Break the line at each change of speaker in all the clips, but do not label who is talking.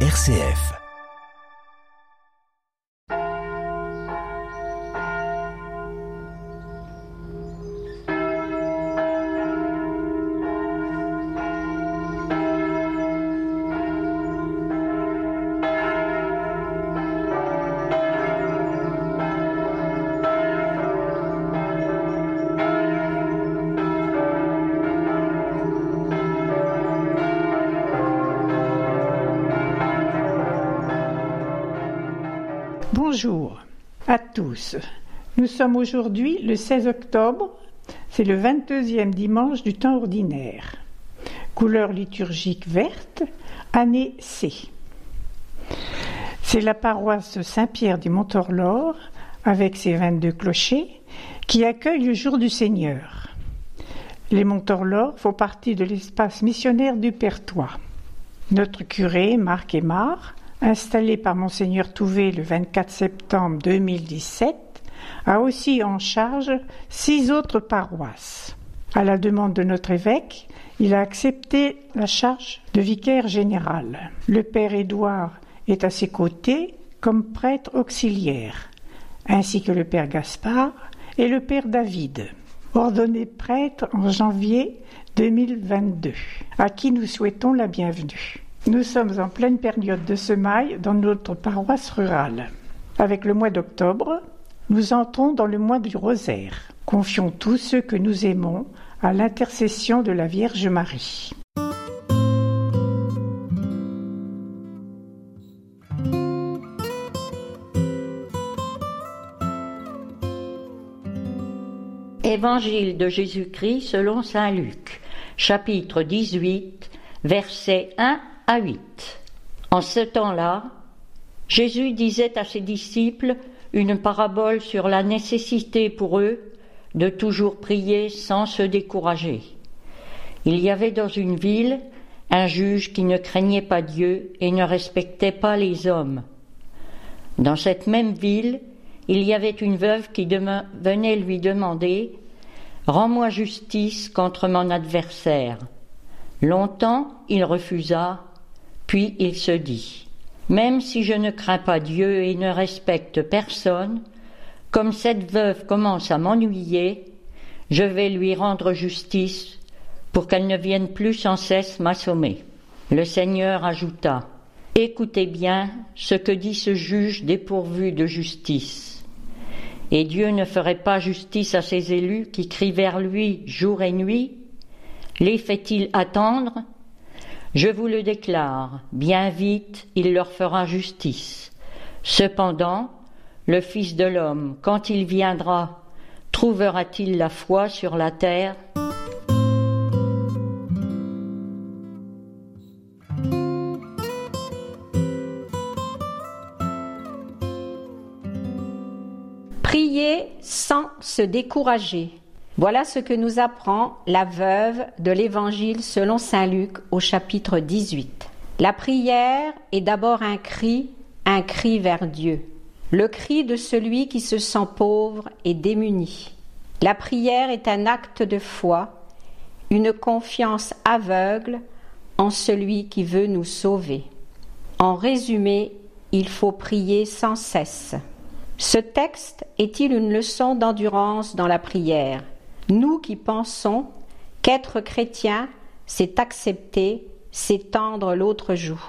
RCF.
Bonjour à tous. Nous sommes aujourd'hui le 16 octobre, c'est le 22e dimanche du temps ordinaire. Couleur liturgique verte, année C. C'est la paroisse Saint-Pierre du Mont-Orlor, avec ses 22 clochers, qui accueille le jour du Seigneur. Les Montorlor font partie de l'espace missionnaire du Pertois. Notre curé, Marc Aymar, installé par Monseigneur Touvet le 24 septembre 2017, a aussi en charge six autres paroisses. À la demande de notre évêque, il a accepté la charge de vicaire général. Le père Édouard est à ses côtés comme prêtre auxiliaire, ainsi que le père Gaspard et le père David, ordonné prêtre en janvier 2022, à qui nous souhaitons la bienvenue. Nous sommes en pleine période de semaille dans notre paroisse rurale. Avec le mois d'octobre, nous entrons dans le mois du rosaire. Confions tous ceux que nous aimons à l'intercession de la Vierge Marie.
Évangile de Jésus-Christ selon Saint Luc, chapitre 18, versets 1 à 8. En ce temps-là, Jésus disait à ses disciples une parabole sur la nécessité pour eux de toujours prier sans se décourager. Il y avait dans une ville un juge qui ne craignait pas Dieu et ne respectait pas les hommes. Dans cette même ville, il y avait une veuve qui venait lui demander Rends-moi justice contre mon adversaire. Longtemps il refusa, puis il se dit Même si je ne crains pas Dieu et ne respecte personne, comme cette veuve commence à m'ennuyer, je vais lui rendre justice pour qu'elle ne vienne plus sans cesse m'assommer. Le Seigneur ajouta Écoutez bien ce que dit ce juge dépourvu de justice. Et Dieu ne ferait pas justice à ses élus qui crient vers lui jour et nuit Les fait-il attendre Je vous le déclare, bien vite il leur fera justice. Cependant, le Fils de l'homme, quand il viendra, trouvera-t-il la foi sur la terre?
Prier sans se décourager. Voilà ce que nous apprend la veuve de l'Évangile selon Saint Luc au chapitre 18. La prière est d'abord un cri, un cri vers Dieu, le cri de celui qui se sent pauvre et démuni. La prière est un acte de foi, une confiance aveugle en celui qui veut nous sauver. En résumé, il faut prier sans cesse. Ce texte est-il une leçon d'endurance dans la prière? Nous qui pensons qu'être chrétien, c'est accepter, c'est tendre l'autre joue.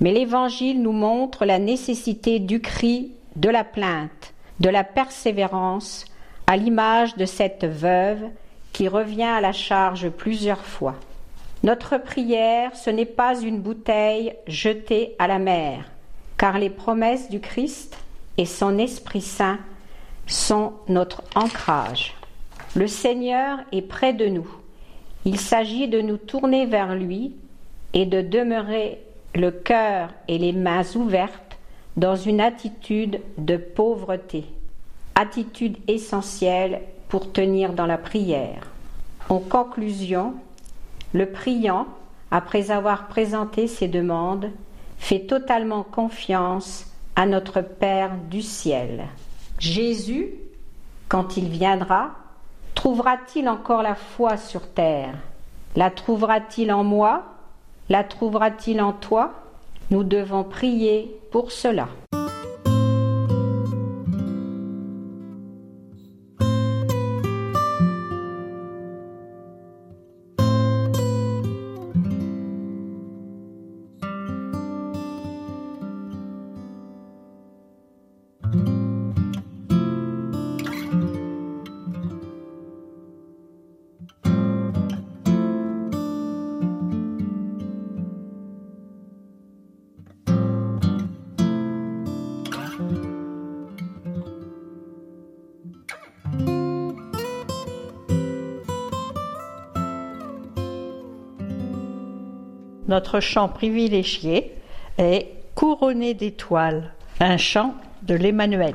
Mais l'Évangile nous montre la nécessité du cri, de la plainte, de la persévérance, à l'image de cette veuve qui revient à la charge plusieurs fois. Notre prière, ce n'est pas une bouteille jetée à la mer, car les promesses du Christ et son Esprit Saint sont notre ancrage. Le Seigneur est près de nous. Il s'agit de nous tourner vers lui et de demeurer le cœur et les mains ouvertes dans une attitude de pauvreté, attitude essentielle pour tenir dans la prière. En conclusion, le priant, après avoir présenté ses demandes, fait totalement confiance à notre Père du ciel. Jésus, quand il viendra, trouvera-t-il encore la foi sur terre? La trouvera-t-il en moi? La trouvera-t-il en toi? Nous devons prier pour cela.
Notre chant privilégié est Couronné d'étoiles, un chant de l'Emmanuel.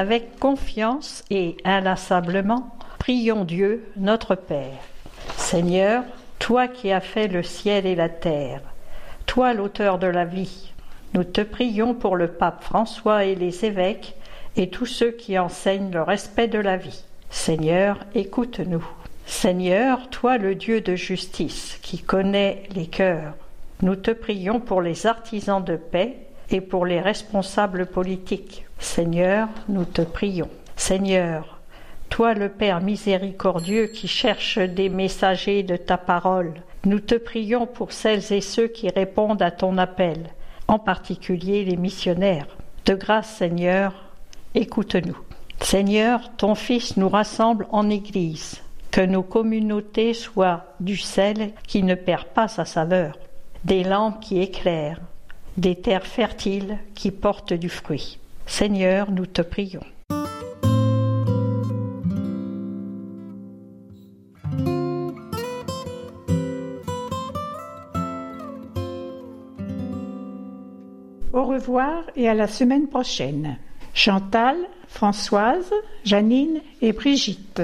Avec confiance et inlassablement, prions Dieu, notre Père. Seigneur, toi qui as fait le ciel et la terre, toi l'auteur de la vie, nous te prions pour le pape François et les évêques et tous ceux qui enseignent le respect de la vie. Seigneur, écoute-nous. Seigneur, toi le Dieu de justice qui connaît les cœurs, nous te prions pour les artisans de paix et pour les responsables politiques. Seigneur, nous te prions. Seigneur, toi le Père miséricordieux qui cherche des messagers de ta parole, nous te prions pour celles et ceux qui répondent à ton appel, en particulier les missionnaires. De grâce Seigneur, écoute-nous. Seigneur, ton Fils nous rassemble en Église, que nos communautés soient du sel qui ne perd pas sa saveur, des lampes qui éclairent, des terres fertiles qui portent du fruit. Seigneur, nous te prions.
Au revoir et à la semaine prochaine. Chantal, Françoise, Janine et Brigitte.